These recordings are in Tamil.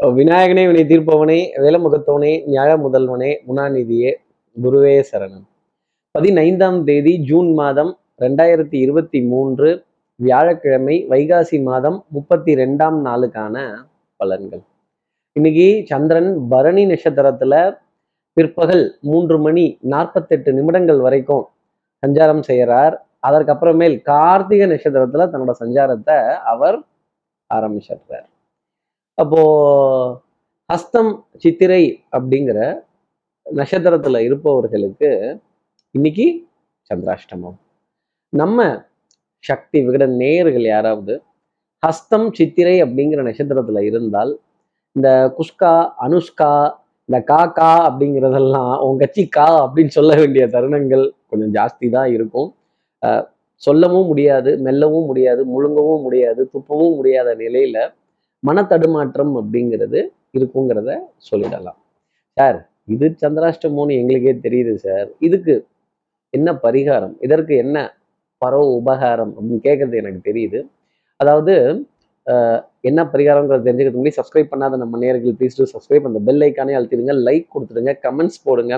விநாயகனே வினை தீர்ப்பவனே வேலமுகத்தவனே ஞாழ முதல்வனே குணாநிதியே குருவே சரணம். பதினைந்தாம் தேதி ஜூன் மாதம் ரெண்டாயிரத்தி இருபத்தி மூன்று வியாழக்கிழமை வைகாசி மாதம் முப்பத்தி ரெண்டாம் நாளுக்கான பலன்கள். இன்னைக்கு சந்திரன் பரணி நட்சத்திரத்துல பிற்பகல் மூன்று மணி நாற்பத்தெட்டு நிமிடங்கள் வரைக்கும் சஞ்சாரம் செய்கிறார் அதற்கப்புறமேல் கார்த்திகை நட்சத்திரத்துல தன்னோட சஞ்சாரத்தை அவர் ஆரம்பிச்சிடுறார். அப்போ ஹஸ்தம் சித்திரை அப்படிங்கிற நட்சத்திரத்துல இருப்பவர்களுக்கு இன்னைக்கு சந்திராஷ்டமம். நம்ம சக்தி விகட நேயர்கள் யாராவது ஹஸ்தம் சித்திரை அப்படிங்கிற நட்சத்திரத்துல இருந்தால் இந்த குஷ்கா அனுஷ்கா இந்த கா கா அப்படிங்கிறதெல்லாம் உன் கட்சி கா அப்படின்னு சொல்ல வேண்டிய தருணங்கள் கொஞ்சம் ஜாஸ்தி தான் இருக்கும் சொல்லவும் முடியாது மெல்லவும் முடியாது முழுங்கவும் முடியாது துப்பவும் முடியாத நிலையில மனத்தடுமாற்றம் அப்படிங்கிறது இருக்குங்கிறத சொல்லிடலாம். சார் இது சந்திராஷ்டமோன்னு எங்களுக்கே தெரியுது சார். இதுக்கு என்ன பரிகாரம்? இதற்கு என்ன பரவ உபகாரம் அப்படின்னு கேட்கறது எனக்கு தெரியுது. அதாவது என்ன பரிகாரங்கிறத தெரிஞ்சுக்கிறது முன்னாடி சப்ஸ்கிரைப் பண்ணாத நம்ம நேர்கள் ப்ளீஸ் டூ சப்ஸ்கிரைப் அந்த பெல் ஐக்கானே அழுத்திடுங்க லைக் கொடுத்துடுங்க கமெண்ட்ஸ் போடுங்க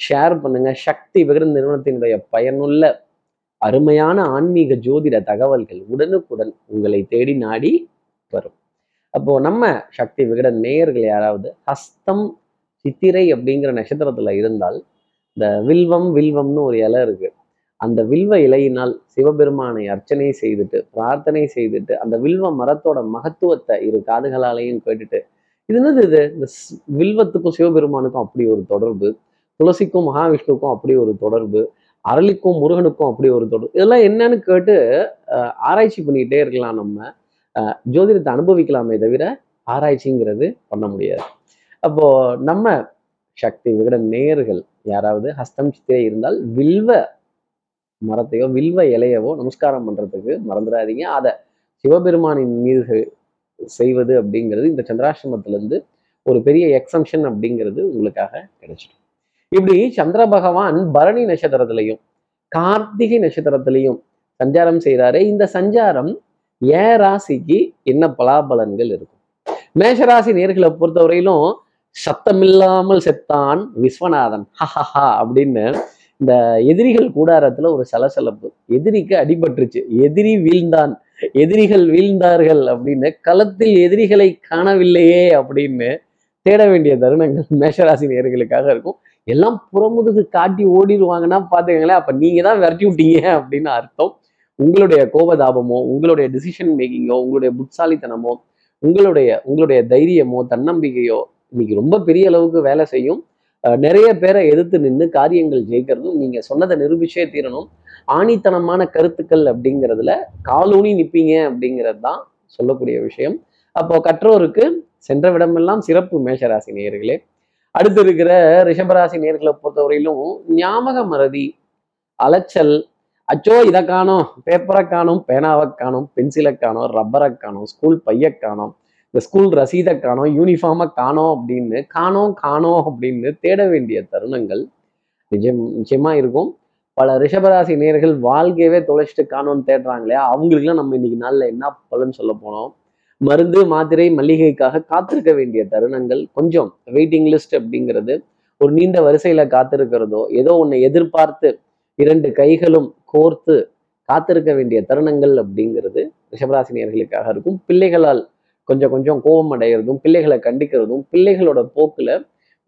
ஷேர் பண்ணுங்க. சக்தி விகடன் நிறுவனத்தினுடைய பயனுள்ள அருமையான ஆன்மீக ஜோதிட தகவல்கள் உடனுக்குடன் உங்களை தேடி நாடி வரும். அப்போ நம்ம சக்தி விகடன் நேயர்கள் யாராவது ஹஸ்தம் சித்திரை அப்படிங்கிற நட்சத்திரத்துல இருந்தால் இந்த வில்வம் வில்வம்னு ஒரு இலை இருக்கு. அந்த வில்வ இலையினால் சிவபெருமானை அர்ச்சனை செய்துட்டு பிரார்த்தனை செய்துட்டு அந்த வில்வ மரத்தோட மகத்துவத்தை இரு காதுகளாலையும் கேட்டுட்டு இது என்னது இது? இந்த ஸ்- வில்வத்துக்கும் சிவபெருமானுக்கும் அப்படி ஒரு தொடர்பு துளசிக்கும் மகாவிஷ்ணுவுக்கும் அப்படி ஒரு தொடர்பு அரளிக்கும் முருகனுக்கும் அப்படி ஒரு தொடர்பு. இதெல்லாம் என்னன்னு கேட்டு ஆராய்ச்சி பண்ணிக்கிட்டே இருக்கலாம் நம்ம. ஜோதிடத்தை அனுபவிக்கலாமே தவிர ஆராய்ச்சிங்கிறது பண்ண முடியாது. அப்போ நம்ம சக்தி விகட நேயர்கள் யாராவது ஹஸ்தம் சித்திரை இருந்தால் வில்வ மரத்தையோ வில்வ இலையவோ நமஸ்காரம் பண்றதுக்கு மறந்துடாதீங்க. அதை சிவபெருமானின் மீது செய்வது அப்படிங்கிறது இந்த சந்திராசிரமத்திலிருந்து ஒரு பெரிய எக்ஸம்ஷன் அப்படிங்கிறது உங்களுக்காக கிடைச்சிடும். இப்படி சந்திர பகவான் பரணி நட்சத்திரத்திலையும் கார்த்திகை நட்சத்திரத்திலையும் சஞ்சாரம் செய்கிறாரு இந்த சஞ்சாரம் ஏ ராசிக்கு என்ன பலாபலன்கள் இருக்கும்? மேஷராசி நேர்களை பொறுத்தவரையிலும் சத்தமில்லாமல் செத்தான் விஸ்வநாதன். ஹஹஹா அப்படின்னு இந்த எதிரிகள் கூடாரத்துல ஒரு சலசலப்பு. எதிரிக்கு அடிபட்டுருச்சு. எதிரி வீழ்ந்தான். எதிரிகள் வீழ்ந்தார்கள் அப்படின்னு களத்தில் எதிரிகளை காணவில்லையே அப்படின்னு தேட வேண்டிய தருணங்கள் மேஷராசி நேர்களுக்காக இருக்கும். எல்லாம் புறமுதுகு காட்டி ஓடிடுவாங்கன்னா பாத்துக்கங்களேன். அப்ப நீங்க தான் விரட்டி விட்டீங்க அப்படின்னு அர்த்தம். உங்களுடைய கோபதாபமோ உங்களுடைய டிசிஷன் மேக்கிங்கோ உங்களுடைய புட்சாலித்தனமோ உங்களுடைய உங்களுடைய தைரியமோ தன்னம்பிக்கையோ இன்னைக்கு ரொம்ப பெரிய அளவுக்கு வேலை செய்யும். நிறைய பேரை எதிர்த்து நின்று காரியங்கள் ஜெயிக்கிறதும் நீங்க சொன்னதை நிரூபிச்சே தீரணும். ஆணித்தனமான கருத்துக்கள் அப்படிங்கிறதுல காலூனி நிற்பீங்க அப்படிங்கிறது தான் சொல்லக்கூடிய விஷயம். அப்போ கற்றோருக்கு சென்ற விடமெல்லாம் சிறப்பு மேஷராசி நேயர்களே. அடுத்து இருக்கிற ரிஷபராசி நேர்களை பொறுத்தவரையிலும் ஞாபக மறதி அலைச்சல் அச்சோ இதை காணோம். பேப்பரை காணும் பேனாவை காணோம் பென்சிலை காணோம் ரப்பரை காணோம் ஸ்கூல் பைய காணோம் இந்த ஸ்கூல் ரசீதை காணோம் யூனிஃபார்மை காணோம் அப்படின்னு காணோம் காணோம் அப்படின்னு தேட வேண்டிய தருணங்கள் நிஜம் நிச்சயமா இருக்கும். பல ரிஷபராசி நேர்கள் வாழ்க்கையவே தொலைச்சிட்டு காணோம்னு தேடுறாங்களே அவங்களுக்குலாம் நம்ம இன்னைக்கு நாளில் என்ன பலன் சொல்ல போனோம் மருந்து மாத்திரை மல்லிகைக்காக காத்திருக்க வேண்டிய தருணங்கள். கொஞ்சம் வெயிட்டிங் லிஸ்ட் அப்படிங்கிறது ஒரு நீண்ட வரிசையில காத்திருக்கிறதோ ஏதோ ஒன்னை எதிர்பார்த்து இரண்டு கைகளும் கோர்த்து காத்திருக்க வேண்டிய தருணங்கள் அப்படிங்கிறது ரிஷபராசினியர்களுக்காக இருக்கும். பிள்ளைகளால் கொஞ்சம் கொஞ்சம் கோபம் அடைகிறதும் பிள்ளைகளை கண்டிக்கிறதும் பிள்ளைகளோட போக்கில்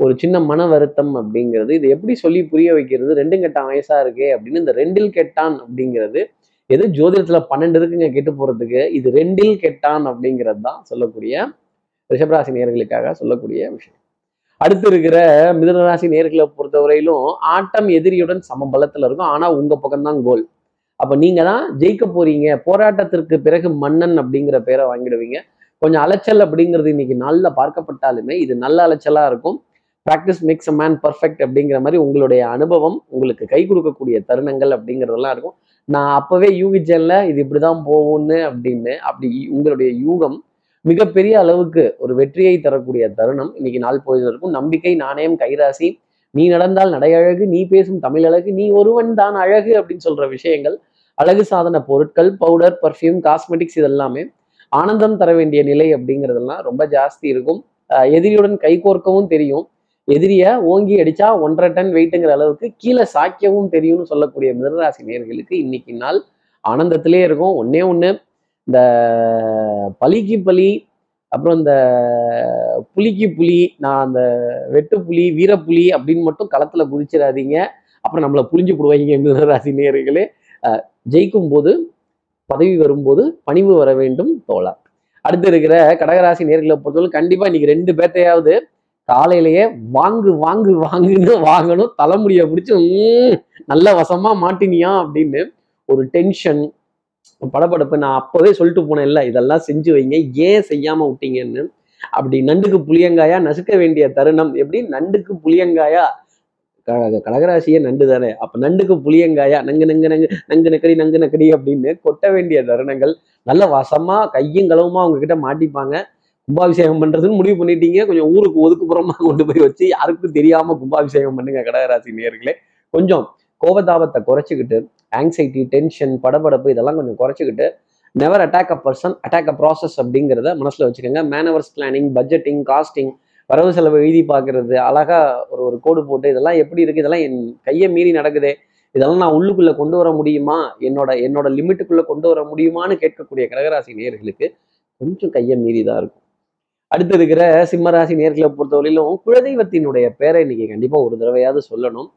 ஒரு சின்ன மன வருத்தம் அப்படிங்கிறது இது எப்படி சொல்லி புரிய வைக்கிறது ரெண்டும் கெட்டான் வயசா இருக்கே அப்படின்னு இந்த ரெண்டில் கெட்டான் அப்படிங்கிறது எது ஜோதிடத்துல பன்னெண்டு இருக்குங்க கெட்டு போறதுக்கு இது ரெண்டில் கெட்டான் அப்படிங்கிறது தான் சொல்லக்கூடிய ரிஷபராசி நேர்களுக்காக சொல்லக்கூடிய விஷயம். அடுத்து இருக்கிற மிதனராசி நேர்களை பொறுத்தவரையிலும் ஆட்டம் எதிரியுடன் சம பலத்தில் இருக்கும். ஆனால் உங்கள் பக்கம்தான் கோல் அப்போ நீங்கள் தான் ஜெயிக்க போறீங்க. போராட்டத்திற்கு பிறகு மன்னன் அப்படிங்கிற பேரை வாங்கிடுவீங்க. கொஞ்சம் அலைச்சல் அப்படிங்கிறது இன்னைக்கு நல்ல பார்க்கப்பட்டாலுமே இது நல்ல அலைச்சலாக இருக்கும். Practice makes a man perfect அப்படிங்கிற மாதிரி உங்களுடைய அனுபவம் உங்களுக்கு கை கொடுக்கக்கூடிய தருணங்கள் அப்படிங்கிறதெல்லாம் இருக்கும். நான் அப்போவே யூகிச்சேன்ல இது இப்படி தான் போகும்னு அப்படின்னு அப்படி உங்களுடைய யூகம் மிகப்பெரிய அளவுக்கு ஒரு வெற்றியை தரக்கூடிய தருணம் இன்னைக்கு நாள் பொழுது இருக்கும். நம்பிக்கை நாணயம் கைராசி நீ நடந்தால் நடையழகு நீ பேசும் தமிழ் அழகு நீ ஒருவன் தான் அழகு அப்படின்னு சொல்ற விஷயங்கள் அழகு சாதன பொருட்கள் பவுடர் பர்ஃப்யூம் காஸ்மெட்டிக்ஸ் இதெல்லாமே ஆனந்தம் தர வேண்டிய நிலை அப்படிங்கிறதெல்லாம் ரொம்ப ஜாஸ்தி இருக்கும். அஹ் எதிரியுடன் கைகோர்க்கவும் தெரியும். எதிரிய ஓங்கி அடிச்சா ஒன்றரை டன் வெயிட்டுங்கிற அளவுக்கு கீழே சாய்க்கவும் தெரியும்னு சொல்லக்கூடிய மிதராசி நேர்களுக்கு இன்னைக்கு நாள் ஆனந்தத்திலே இருக்கும். ஒன்னே ஒண்ணு இந்த பலிக்கு பலி அப்புறம் இந்த புலிக்கு புலி நான் அந்த வெட்டு புலி வீரப்புலி அப்படின்னு மட்டும் களத்தில் குதிச்சிடாதீங்க. அப்புறம் நம்மளை புரிஞ்சு போடுவாங்க மிதனராசி நேர்களே ஜெயிக்கும் போது பதவி வரும்போது பணிவு வர வேண்டும் தோழா. அடுத்து இருக்கிற கடகராசி நேர்களை பொறுத்தவரை கண்டிப்பாக இன்னைக்கு ரெண்டு பேர்த்தையாவது காலையிலேயே வாங்கு வாங்கு வாங்குன்னு வாங்கணும். தலைமுடியை பிடிச்சி நல்ல வசமாக மாட்டினியா அப்படின்னு ஒரு டென்ஷன் படபடப்பு நான் அப்போவே சொல்லிட்டு போனேன் இல்லை இதெல்லாம் செஞ்சு வைங்க ஏன் செய்யாம விட்டீங்கன்னு? அப்படி நண்டுக்கு புளியங்காயா நசுக்க வேண்டிய தருணம் எப்படி? நண்டுக்கு புளியங்காயா கழக கடகராசியே நண்டு தானே அப்ப நண்டுக்கு புளியங்காயா நங்கு நங்கு நங்கு நங்கு நக்கடி நங்கு நக்கடி அப்படின்னு கொட்ட வேண்டிய தருணங்கள். நல்ல வசமா கையும் களவுமா அவங்க கிட்ட மாட்டிப்பாங்க. கும்பாபிஷேகம் பண்றதுன்னு முடிவு பண்ணிட்டீங்க. கொஞ்சம் ஊருக்கு ஒதுக்குப்புறமா கொண்டு போய் வச்சு யாருக்கும் தெரியாம கும்பாபிஷேகம் பண்ணுங்க கடகராசி நேர்களே கொஞ்சம் கோபதாபத்தை குறைச்சிக்கிட்டு ஆங்ஸைட்டி டென்ஷன் படபடப்பு இதெல்லாம் கொஞ்சம் குறைச்சிக்கிட்டு never attack a person attack a process அப்படிங்கிறத மனசில் வச்சுக்கோங்க. மேனவர்ஸ் பிளானிங் பட்ஜெட்டிங் காஸ்டிங் வரவு செலவு எழுதி பார்க்கறது அழகா ஒரு ஒரு கோடு போட்டு இதெல்லாம் எப்படி இருக்கு? இதெல்லாம் என் கையை மீறி நடக்குதே. இதெல்லாம் நான் உள்ளுக்குள்ளே கொண்டு வர முடியுமா? என்னோட என்னோட லிமிட்டுக்குள்ளே கொண்டு வர முடியுமான்னு கேட்கக்கூடிய கிரகராசி நேர்களுக்கு கொஞ்சம் கையை மீறி தான் இருக்கும். அடுத்து இருக்கிற சிம்மராசி நேர்களை பொறுத்தவரையிலும் குலதெய்வத்தினுடைய பேரை இன்னைக்கு கண்டிப்பாக ஒரு தடவையாவது சொல்லணும்.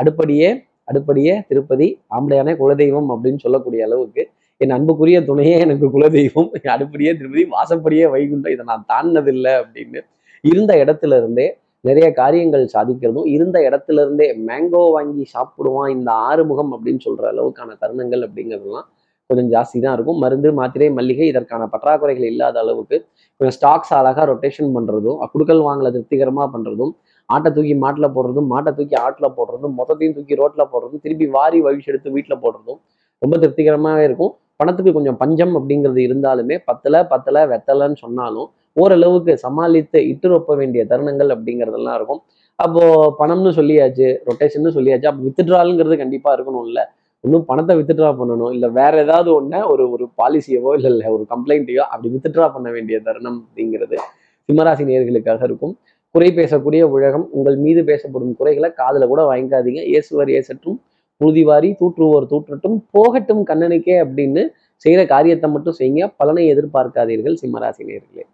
அடுப்படியே அடுப்படியே திருப்பதி ஆம்படையானே குலதெய்வம் அப்படின்னு சொல்லக்கூடிய அளவுக்கு என் அன்புக்குரிய துணையே எனக்கு குலதெய்வம். அடுப்படியே திருப்பதி வாசப்படியே வைகுண்டம். இதை நான் தாண்டினதில்லை அப்படின்னு இருந்த இடத்துல இருந்தே நிறைய காரியங்கள் சாதிக்கிறதும் இருந்த இடத்துல இருந்தே மேங்கோ வாங்கி சாப்பிடுவான் இந்த ஆறுமுகம் அப்படின்னு சொல்ற அளவுக்கான தருணங்கள் அப்படிங்கிறதுலாம் கொஞ்சம் ஜாஸ்தி தான் இருக்கும். மருந்து மாத்திரை மல்லிகை இதற்கான பற்றாக்குறைகள் இல்லாத அளவுக்கு கொஞ்சம் ஸ்டாக்ஸ் அழகா ரொட்டேஷன் பண்றதும் குடுக்கல் வாங்கல திருப்திகரமாக பண்றதும் ஆட்டை தூக்கி மாட்டில் போடுறதும் மாட்டை தூக்கி ஆட்டில் போடுறதும் மொத்தத்தையும் தூக்கி ரோட்ல போடுறதும் திருப்பி வாரி வழிச்சு எடுத்து வீட்டில் போடுறதும் ரொம்ப திருப்திகரமாகவே இருக்கும். பணத்துக்கு கொஞ்சம் பஞ்சம் அப்படிங்கிறது இருந்தாலுமே பத்தலை பத்தல வெத்தலைன்னு சொன்னாலும் ஓரளவுக்கு சமாளித்து இட்டு ரொப்ப வேண்டிய தருணங்கள் அப்படிங்கிறதெல்லாம் இருக்கும். அப்போ பணம்னு சொல்லியாச்சு ரொட்டேஷன்னு சொல்லியாச்சு அப்போ வித்ட்ராலுங்கிறது கண்டிப்பா இருக்கணும்ல. ஒன்றும் பணத்தை வித்ட்ரா பண்ணணும் இல்லை வேற ஏதாவது ஒன்று ஒரு ஒரு பாலிசியவோ இல்லை இல்லை ஒரு கம்ப்ளைண்ட்டையோ அப்படி வித்ட்ரா பண்ண வேண்டிய தருணம் அப்படிங்கிறது சிம்மராசி நேர்களுக்காக இருக்கும். குறை பேசக்கூடிய உலகம் உங்கள் மீது பேசப்படும் குறைகளை காதில் கூட வாங்கிக்காதீங்க. இயேசுவர் ஏசற்றும் உறுதிவாரி தூற்றுவோர் தூற்றட்டும் போகட்டும் கண்ணனுக்கே அப்படின்னு செய்கிற காரியத்தை மட்டும் செய்யுங்க. பலனை எதிர்பார்க்காதீர்கள் சிம்மராசி நேர்களே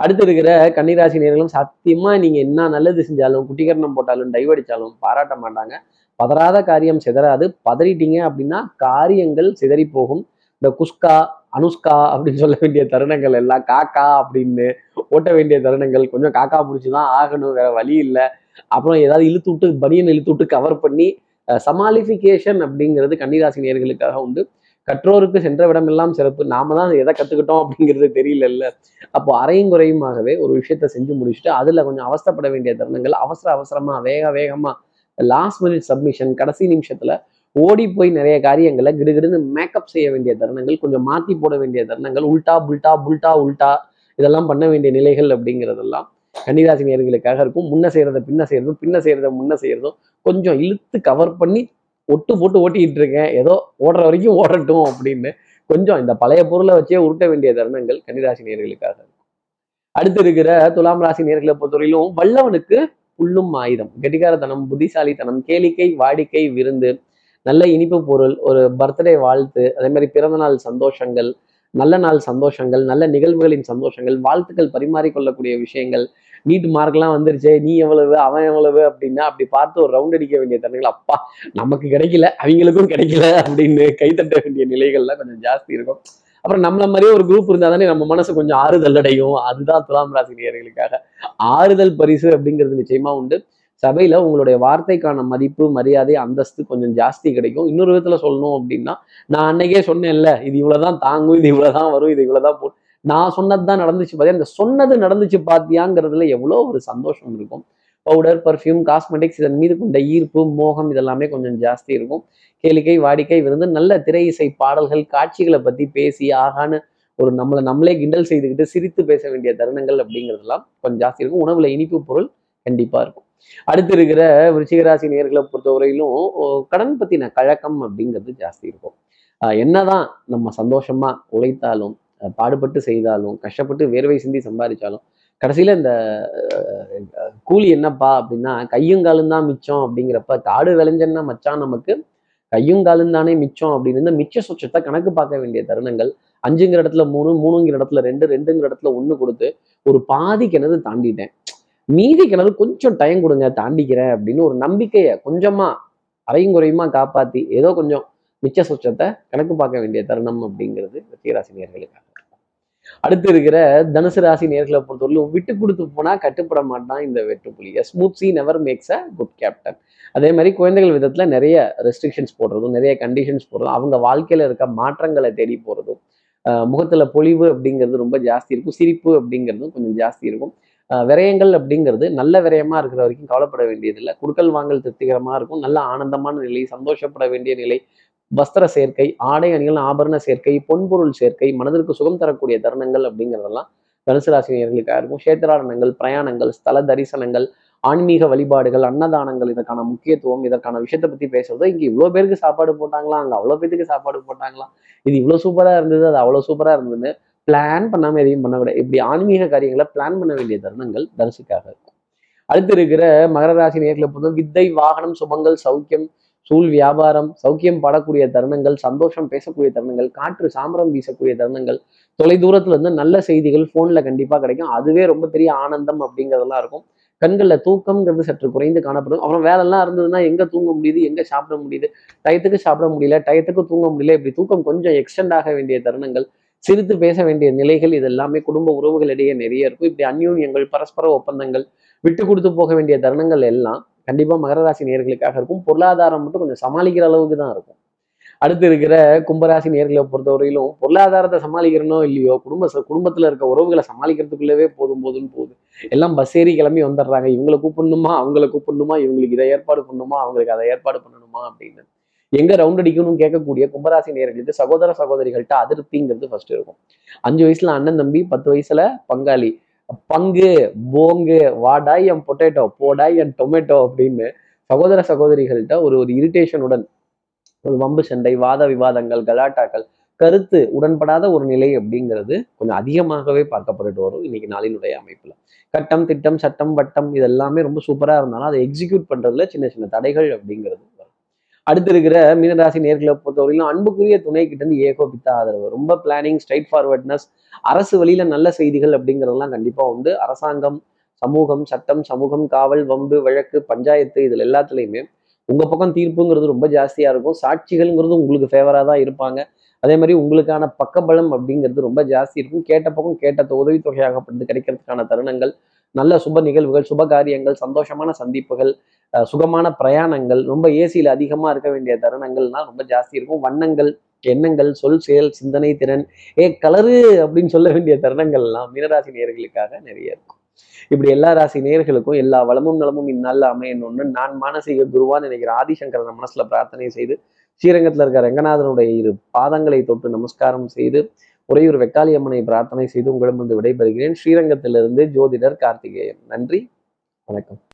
அடுத்து இருக்கிற கன்னிராசி நேர்களும் சத்தியமா நீங்க என்ன நல்லது செஞ்சாலும் குட்டிகரணம் போட்டாலும் டைவடிச்சாலும் பாராட்ட மாட்டாங்க. பதறாத காரியம் சிதறாது. பதறிட்டீங்க அப்படின்னா காரியங்கள் சிதறி போகும் இந்த குஸ்கா அனுஷ்கா அப்படின்னு சொல்ல வேண்டிய தருணங்கள் எல்லாம் காக்கா அப்படின்னு ஓட்ட வேண்டிய தருணங்கள். கொஞ்சம் காக்கா பிடிச்சிதான் ஆகணும் வேற வழி இல்லை. அப்புறம் ஏதாவது இழுத்து விட்டு பனியன் இழுத்து விட்டு கவர் பண்ணி சமாலிஃபிகேஷன் அப்படிங்கிறது கன்னிராசி நேர்களுக்காக உண்டு. கற்றோருக்கு சென்ற விடமெல்லாம் சிறப்பு. நாம தான் எதை கற்றுக்கிட்டோம் அப்படிங்கிறது தெரியலல்ல. அப்போ அறையும் குறையுமாகவே ஒரு விஷயத்த செஞ்சு முடிச்சுட்டு அதுல கொஞ்சம் அவசரப்பட வேண்டிய தருணங்கள் அவசர அவசரமா வேக வேகமா லாஸ்ட் மினிட் சப்மிஷன் கடைசி நிமிஷத்துல ஓடி போய் நிறைய காரியங்களை கிடுகிடுன்னு மேக்கப் செய்ய வேண்டிய தருணங்கள் கொஞ்சம் மாற்றி போட வேண்டிய தருணங்கள் உல்டா புல்டா புல்டா உல்டா இதெல்லாம் பண்ண வேண்டிய நிலைகள் அப்படிங்கிறதெல்லாம் கன்னிராசி நேர்களுக்காக இருக்கும். முன்ன செய்கிறத பின்ன செய்கிறதும் பின்ன செய்கிறத முன்ன செய்கிறதும் கொஞ்சம் இழுத்து கவர் பண்ணி ஒட்டு போட்டு ஓட்டிக்கிட்டு இருக்கேன். ஏதோ ஓடுற வரைக்கும் ஓடட்டும் அப்படின்னு கொஞ்சம் இந்த பழைய பொருளை வச்சே உருட்ட வேண்டிய தருணங்கள் கன்னிராசி நேர்களுக்காக இருக்கும். அடுத்து இருக்கிற துலாம் ராசி நேர்களை பொறுத்தவரையிலும் வல்லவனுக்கு புல்லும் ஆயுதம். கெட்டிகாரத்தனம் புத்திசாலித்தனம் கேளிக்கை வாடிக்கை விருந்து நல்ல இனிப்பு பொருள் ஒரு பர்த்டே வாழ்த்து அதே மாதிரி பிறந்த நாள் சந்தோஷங்கள் நல்ல நாள் சந்தோஷங்கள் நல்ல நிகழ்வுகளின் சந்தோஷங்கள் வாழ்த்துக்கள் பரிமாறிக்கொள்ளக்கூடிய விஷயங்கள். நீட் மார்க்லாம் வந்துருச்சே நீ எவ்வளவு அவன் எவ்வளவு அப்படின்னா அப்படி பார்த்து ஒரு ரவுண்ட் அடிக்க வேண்டிய தருணங்கள். அப்பா நமக்கு கிடைக்கல அவங்களுக்கும் கிடைக்கல அப்படின்னு கைத்தட்ட வேண்டிய நிலைகள்லாம் கொஞ்சம் ஜாஸ்தி இருக்கும். அப்புறம் நம்மள மாதிரியே ஒரு குரூப் இருந்தா தானே நம்ம மனசு கொஞ்சம் ஆறுதல் அடையும். அதுதான் துலாம் ராசினியர்களுக்காக ஆறுதல் பரிசு அப்படிங்கிறது நிச்சயமா உண்டு. சபையில் உங்களுடைய வார்த்தைக்கான மதிப்பு மரியாதை அந்தஸ்து கொஞ்சம் ஜாஸ்தி கிடைக்கும். இன்னொரு விதத்தில் சொல்லணும் அப்படின்னா நான் அன்னைக்கே சொன்னேன்ல இது இவ்வளவுதான் தாங்கும் இது இவ்வளவுதான் வரும் இது இவ்வளவுதான் போ நான் சொன்னது தான் நடந்துச்சு பார்த்தியா இந்த சொன்னது நடந்துச்சு பார்த்தியாங்கிறதுல எவ்வளோ ஒரு சந்தோஷம் இருக்கும். பவுடர் பர்ஃப்யூம் காஸ்மெட்டிக்ஸ் இதன் மீது கொண்ட ஈர்ப்பு மோகம் இதெல்லாமே கொஞ்சம் ஜாஸ்தி இருக்கும். கேளிக்கை வாடிக்கை விருந்து நல்ல திரை இசை பாடல்கள் காட்சிகளை பற்றி பேசி ஆகான்னு ஒரு நம்மளை நம்மளே கிண்டல் செய்துக்கிட்டு சிரித்து பேச வேண்டிய தருணங்கள் அப்படிங்கிறதெல்லாம் கொஞ்சம் ஜாஸ்தி இருக்கும். உணவில் இனிப்பு பொருள் கண்டிப்பா இருக்கும். அடுத்து இருக்கிற விருச்சிகராசி நேர்களை பொறுத்தவரையிலும் கடன் பத்தின கழக்கம் அப்படிங்கிறது ஜாஸ்தி இருக்கும். என்னதான் நம்ம சந்தோஷமா உழைத்தாலும் பாடுபட்டு செய்தாலும் கஷ்டப்பட்டு வேர்வை சிந்தி சம்பாதிச்சாலும் கடைசியில இந்த கூலி என்னப்பா அப்படின்னா கையும் காலும் தான் மிச்சம் அப்படிங்கிறப்ப காடு விளைஞ்சன்னா மச்சான் நமக்கு கையும் காலும் தானே மிச்சம் அப்படின்னு இந்த மிச்ச சொச்சத்தை கணக்கு பார்க்க வேண்டிய தருணங்கள் அஞ்சுங்கிற இடத்துல மூணு மூணுங்கிற இடத்துல ரெண்டு ரெண்டுங்கிற இடத்துல ஒண்ணு கொடுத்து ஒரு பாதி கிணறு தாண்டிட்டேன். மீதி கிணறு கொஞ்சம் டைம் கொடுங்க தாண்டிக்கிறேன் அப்படின்னு ஒரு நம்பிக்கையை கொஞ்சமா அரையும் குறையுமா காப்பாத்தி ஏதோ கொஞ்சம் மிச்ச சொச்சத்தை கணக்கு பார்க்க வேண்டிய தருணம் அப்படிங்கிறது வெற்றிகராசி நேர்களுக்காக. அடுத்து இருக்கிற தனுசு ராசி நேர்களை பொறுத்தவரையிலும் விட்டு கொடுத்து போனா கட்டுப்பட மாட்டான் இந்த வெட்டுப்புலி smooth sea never makes a good captain அதே மாதிரி குழந்தைகள் விதத்துல நிறைய ரெஸ்ட்ரிக்ஷன்ஸ் போடுறதும் நிறைய கண்டிஷன்ஸ் போடுறதும் அவங்க வாழ்க்கையில இருக்க மாற்றங்களை தேடி போறதும் முகத்துல பொலிவு அப்படிங்கிறது ரொம்ப ஜாஸ்தி இருக்கும் சிரிப்பு அப்படிங்கிறதும் கொஞ்சம் ஜாஸ்தி இருக்கும். விரயங்கள் அப்படிங்கிறது நல்ல விரயமா இருக்கிற வரைக்கும் கவலைப்பட வேண்டியதில்லை. குடுக்கல் வாங்கல் திருப்திகரமாக இருக்கும். நல்ல ஆனந்தமான நிலை சந்தோஷப்பட வேண்டிய நிலை வஸ்திர சேர்க்கை ஆடை அணிகள் ஆபரண சேர்க்கை பொன்பொருள் சேர்க்கை மனதிற்கு சுகம் தரக்கூடிய தருணங்கள் அப்படிங்கிறதெல்லாம் தனுசு ராசினியர்களுக்காக இருக்கும். சேத்திராடனங்கள் பிரயாணங்கள் ஸ்தல தரிசனங்கள் ஆன்மீக வழிபாடுகள் அன்னதானங்கள் இதற்கான முக்கியத்துவம் இதற்கான விஷயத்தை பற்றி பேசுறது இங்கே இவ்வளோ பேருக்கு சாப்பாடு போட்டாங்களா? அங்கே அவ்வளோ பேருக்கு சாப்பாடு போட்டாங்களா? இது இவ்வளோ சூப்பராக இருந்தது அது அவ்வளோ சூப்பராக இருந்ததுன்னு பிளான் பண்ணாம எதையும் பண்ண விட இப்படி ஆன்மீக காரியங்களை பிளான் பண்ண வேண்டிய தருணங்கள் தரிசிக்காக இருக்கும். அடுத்து இருக்கிற மகர ராசி நேர்களை பொறுத்த வித்தை வாகனம் சுபங்கள் சௌக்கியம் சூழ் வியாபாரம் சௌக்கியம் படக்கூடிய தருணங்கள் சந்தோஷம் பேசக்கூடிய தருணங்கள் காற்று சாமரம் வீசக்கூடிய தருணங்கள் தொலை தூரத்துல இருந்து நல்ல செய்திகள் போன்ல கண்டிப்பா கிடைக்கும். அதுவே ரொம்ப பெரிய ஆனந்தம் அப்படிங்கிறதெல்லாம் இருக்கும். கண்கள்ல தூக்கம்ங்கிறது சற்று குறைந்து காணப்படும். அப்புறம் வேலைலாம் இருந்ததுன்னா எங்க தூங்க முடியுது எங்க சாப்பிட முடியுது? டயத்துக்கு சாப்பிட முடியல டயத்துக்கு தூங்க முடியல இப்படி தூக்கம் கொஞ்சம் எக்ஸ்டெண்ட் ஆக வேண்டிய தருணங்கள் சிரித்து பேச வேண்டிய நிலைகள் இது எல்லாமே குடும்ப உறவுகளிடையே நிறைய இருக்கும். இப்படி அந்யூன்யங்கள் பரஸ்பர ஒப்பந்தங்கள் விட்டு கொடுத்து போக வேண்டிய தருணங்கள் எல்லாம் கண்டிப்பா மகர ராசி நேர்களுக்காக இருக்கும். பொருளாதாரம் மட்டும் கொஞ்சம் சமாளிக்கிற அளவுக்கு தான் இருக்கும். அடுத்து இருக்கிற கும்பராசி நேர்களை பொறுத்தவரையிலும் பொருளாதாரத்தை சமாளிக்கிறனோ இல்லையோ குடும்ப குடும்பத்தில் குடும்பத்துல இருக்க உறவுகளை சமாளிக்கிறதுக்குள்ளவே போதும் போதும்னு போகுது எல்லாம் பஸ் ஏறி கிளம்பி வந்துடுறாங்க. இவங்களை கூப்பிடணுமா? அவங்கள கூப்பிடணுமா? இவங்களுக்கு இதை ஏற்பாடு பண்ணணுமா? அவங்களுக்கு அதை ஏற்பாடு பண்ணணுமா? அப்படின்னு. எங்க ரவுண்ட் அடிக்கணும்னு கேட்கக்கூடிய கும்பராசி நேர்களுக்கு சகோதர சகோதரிகள்கிட்ட அதிருப்திங்கிறது ஃபர்ஸ்ட் இருக்கும். அஞ்சு வயசுல அண்ணன் தம்பி பத்து வயசுல பங்காளி. பங்கு போங்கு வாடாய் என் பொட்டேட்டோ போடாய் என் டொமேட்டோ அப்படின்னு சகோதர சகோதரிகள்கிட்ட ஒரு ஒரு இரிட்டேஷனுடன் ஒரு வம்பு சண்டை வாத விவாதங்கள் கலாட்டாக்கள் கருத்து உடன்படாத ஒரு நிலை அப்படிங்கிறது கொஞ்சம் அதிகமாகவே பார்க்கப்பட்டுட்டு வரும் இன்னைக்கு நாளினுடைய அமைப்புல. கட்டம் திட்டம் சட்டம் வட்டம் இது எல்லாமே ரொம்ப சூப்பரா இருந்தாலும் அதை எக்ஸிக்யூட் பண்றதுல சின்ன சின்ன தடைகள் அப்படிங்கிறது அடுத்து இருக்கிற மீனராசி நேர்களை பொறுத்தவரையிலும் அன்புக்குரிய துணை கிட்ட இருந்து ஏகோபித்த ஆதரவு. ரொம்ப பிளானிங் ஸ்ட்ரைட் ஃபார்வர்ட்னஸ் அரசு வழியில நல்ல செய்திகள் அப்படிங்கிறதெல்லாம் கண்டிப்பா உண்டு. அரசாங்கம் சமூகம் சட்டம் சமூகம் காவல் வம்பு வழக்கு பஞ்சாயத்து இதுல எல்லாத்துலயுமே உங்க பக்கம் தீர்ப்புங்கிறது ரொம்ப ஜாஸ்தியா இருக்கும். சாட்சிகள்ங்கிறது உங்களுக்கு ஃபேவரா தான் இருப்பாங்க. அதே மாதிரி உங்களுக்கான பக்கபலம் அப்படிங்கிறது ரொம்ப ஜாஸ்தி இருக்கும். கேட்ட பக்கம் கேட்ட உதவி தொகையாகப்பட்டு கிடைக்கிறதுக்கான தருணங்கள் நல்ல சுப நிகழ்வுகள் சுப காரியங்கள் சந்தோஷமான சந்திப்புகள் சுகமான பிரயாணங்கள் ரொம்ப ஏசியில் அதிகமா இருக்க வேண்டிய தருணங்கள்லாம் ரொம்ப ஜாஸ்தி இருக்கும். வண்ணங்கள் எண்ணங்கள் சொல் செயல் சிந்தனை திறன் ஏ கலரு அப்படின்னு சொல்ல வேண்டிய தருணங்கள்லாம் மீனராசி நேர்களுக்காக நிறைய இருக்கும். இப்படி எல்லா ராசி நேயர்களுக்கும் எல்லா வளமும் நலமும் இந்நாளில் அமையணும்னு நான் மானசீக குருவான்னு நினைக்கிற ஆதிசங்கரன் மனசுல பிரார்த்தனை செய்து ஸ்ரீரங்கத்துல இருக்கிற ரங்கநாதனுடைய இரு பாதங்களை தொட்டு நமஸ்காரம் செய்து உறையூர் வெக்காளியம்மனை பிரார்த்தனை செய்து உங்களிடமிருந்து விடைபெறுகிறேன். ஸ்ரீரங்கத்திலிருந்து ஜோதிடர் கார்த்திகேயன். நன்றி வணக்கம்.